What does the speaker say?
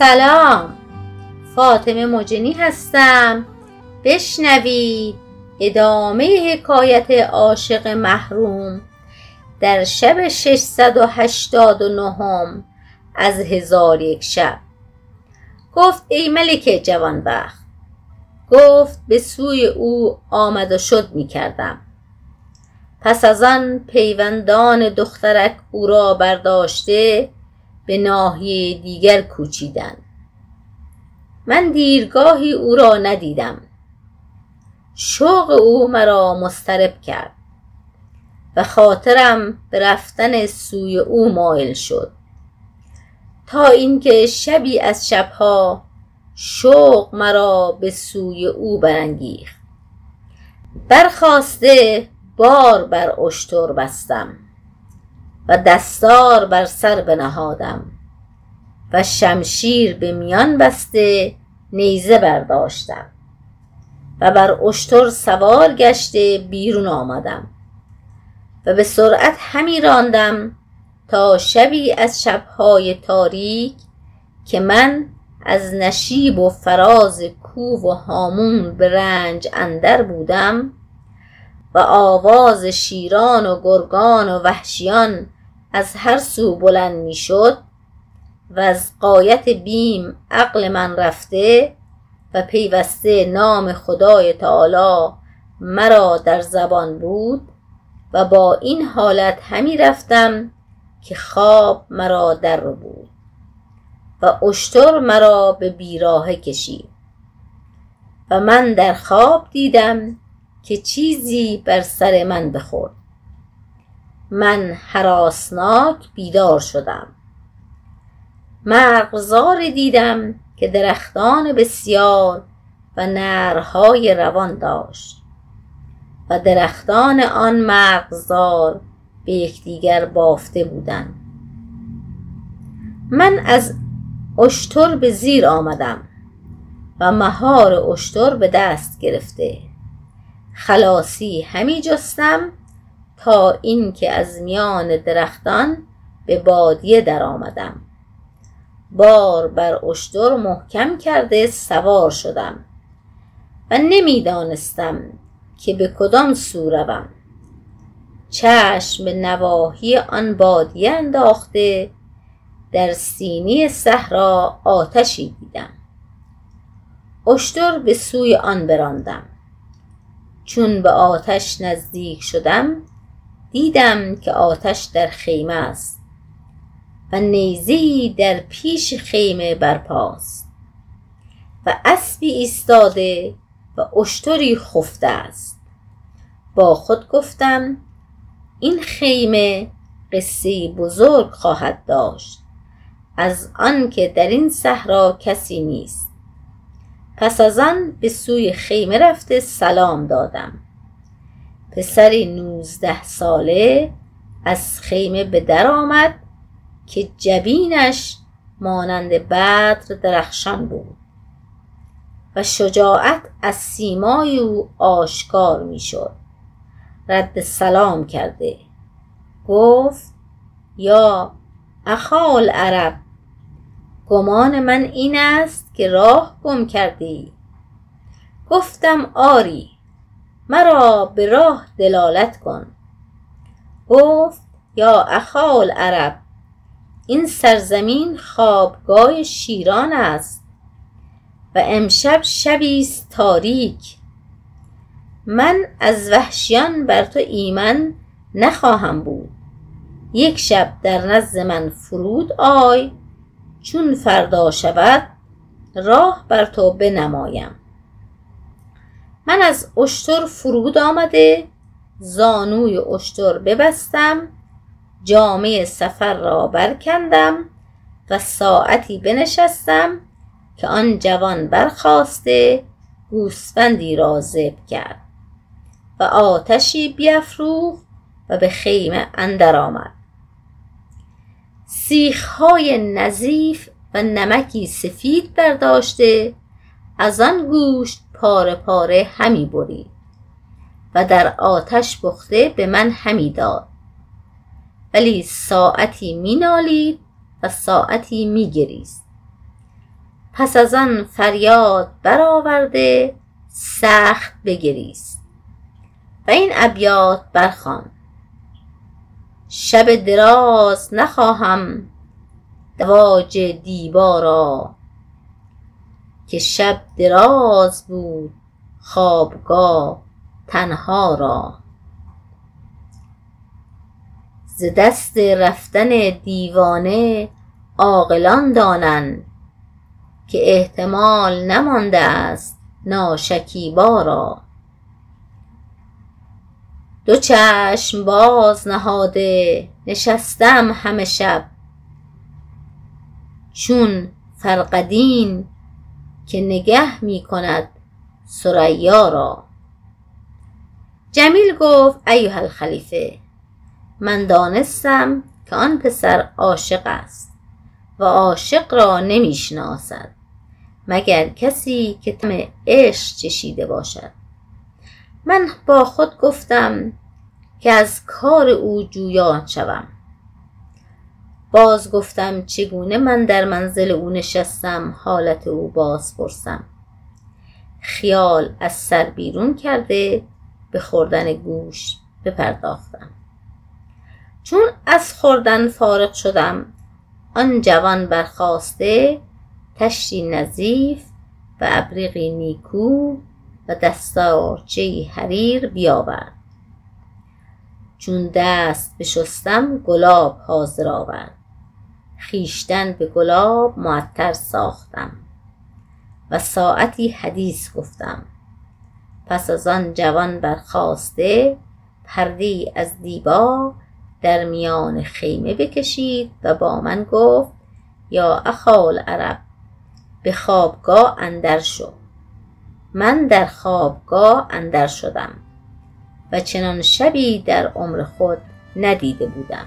سلام. فاطمه مجنی هستم. بشنوید ادامه حکایت عاشق محروم در شب ششصد و هشتاد و نهم از هزار یک شب. گفت ای ملک جوانبخت. گفت به سوی او آمد و شد می کردم. پس از آن پیوندان دخترک او را برداشته به ناحیه دیگر کوچیدند من دیرگاهی او را ندیدم. شوق او مرا مضطرب کرد و خاطرم به رفتن سوی او مایل شد. تا اینکه شبی از شبها شوق مرا به سوی او برانگیخت. برخاسته بار بر اشتر بستم. و دستار بر سر بنهادم. و شمشیر به میان بسته نیزه برداشتم. و بر اشتر سوار گشته بیرون آمدم. و به سرعت همی راندم تا شبی از شبهای تاریک که من از نشیب و فراز کوه و هامون به رنج اندر بودم و آواز شیران و گرگان و وحشیان از هر سو بلند می شد وز غایت بیم عقل من رفته و پیوسته نام خدای تعالی مرا در زبان بود و با این حالت همی رفتم که خواب مرا در ربود و اشتر مرا به بیراهه کشید و من در خواب دیدم که چیزی بر سر من بخورد. من هراسناک بیدار شدم. مرغزاری دیدم که درختان بسیار و نرهای روان داشت و درختان آن مرغزار به یکدیگر بافته بودند. من از اشتر به زیر آمدم و مهار اشتر به دست گرفته. خلاصی همی جستم تا اینکه از میان درختان به بادیه در آمدم بار بر اشتر محکم کرده سوار شدم و نمی دانستم که به کدام سو روم. چشم به نواحی آن بادیه انداخته در سینی صحرا آتشی دیدم. اشتر به سوی آن براندم. چون به آتش نزدیک شدم دیدم که آتش در خیمه است و نیزه در پیش خیمه برپاست و اسبی ایستاده و اشتری خفته است. با خود گفتم این خیمه قصه بزرگ خواهد داشت از آنکه در این صحرا کسی نیست. پس از آن به سوی خیمه رفته سلام دادم. پسری نوزده ساله از خیمه به در آمد که جبینش مانند بدر درخشان بود و شجاعت از سیمای او آشکار می شد رد سلام کرده. گفت یا اخال عرب گمان من این است که راه گم کردی. گفتم آری. مرا به راه دلالت کن. گفت یا اخال عرب این سرزمین خوابگاه شیران است و امشب شبی تاریک. من از وحشیان بر تو ایمن نخواهم بود. یک شب در نزد من فرود آی چون فردا شود راه بر تو بنمایم. من از اشتر فرود آمده زانوی اشتر ببستم جامه سفر را برکندم و ساعتی بنشستم که آن جوان برخاسته گوسفندی را ذبح کرد و آتشی بیفروخت و به خیمه اندر آمد. سیخهای نظیف و نمکی سفید برداشته از آن گوشت پاره پاره همی برید و در آتش پخته به من همی داد. ولی ساعتی می نالید و ساعتی می گریست. پس از آن فریاد برآورده سخت بگریست. و این ابیات برخوان. شب دراز نخواهم. دواج دیبا را که شب دراز بود خوابگاه تنها را. ز دست رفتن دیوانه عاقلان دانند که احتمال نمانده است ناشکیبا را. دو چشم باز نهاده نشستم همه شب. چون فرقدین که نگه می کند ثریا را. جمیل گفت ایها الخلیفه من دانستم که آن پسر عاشق است و عاشق را نمی شناسد مگر کسی که طعم عشق چشیده باشد. من با خود گفتم که از کار او جویان شوم. باز گفتم چگونه من در منزل او نشستم؟ حالت او باز پرسم. خیال از سر بیرون کرده به خوردن گوشت بپرداختم. چون از خوردن فارغ شدم آن جوان برخاسته تشتی نظیف و ابریقی نیکو و دستارچه حریر بیاورد. چون دست بشستم گلاب حاضر آورد. خویشتن به گلاب معطر ساختم و ساعتی حدیث گفتم. پس از آن جوان برخاسته پرده از دیبا در میان خیمه بکشید و با من گفت یا اخال عرب به خوابگاه اندر شو. من در خوابگاه اندر شدم و چنان شبی در عمر خود ندیده بودم.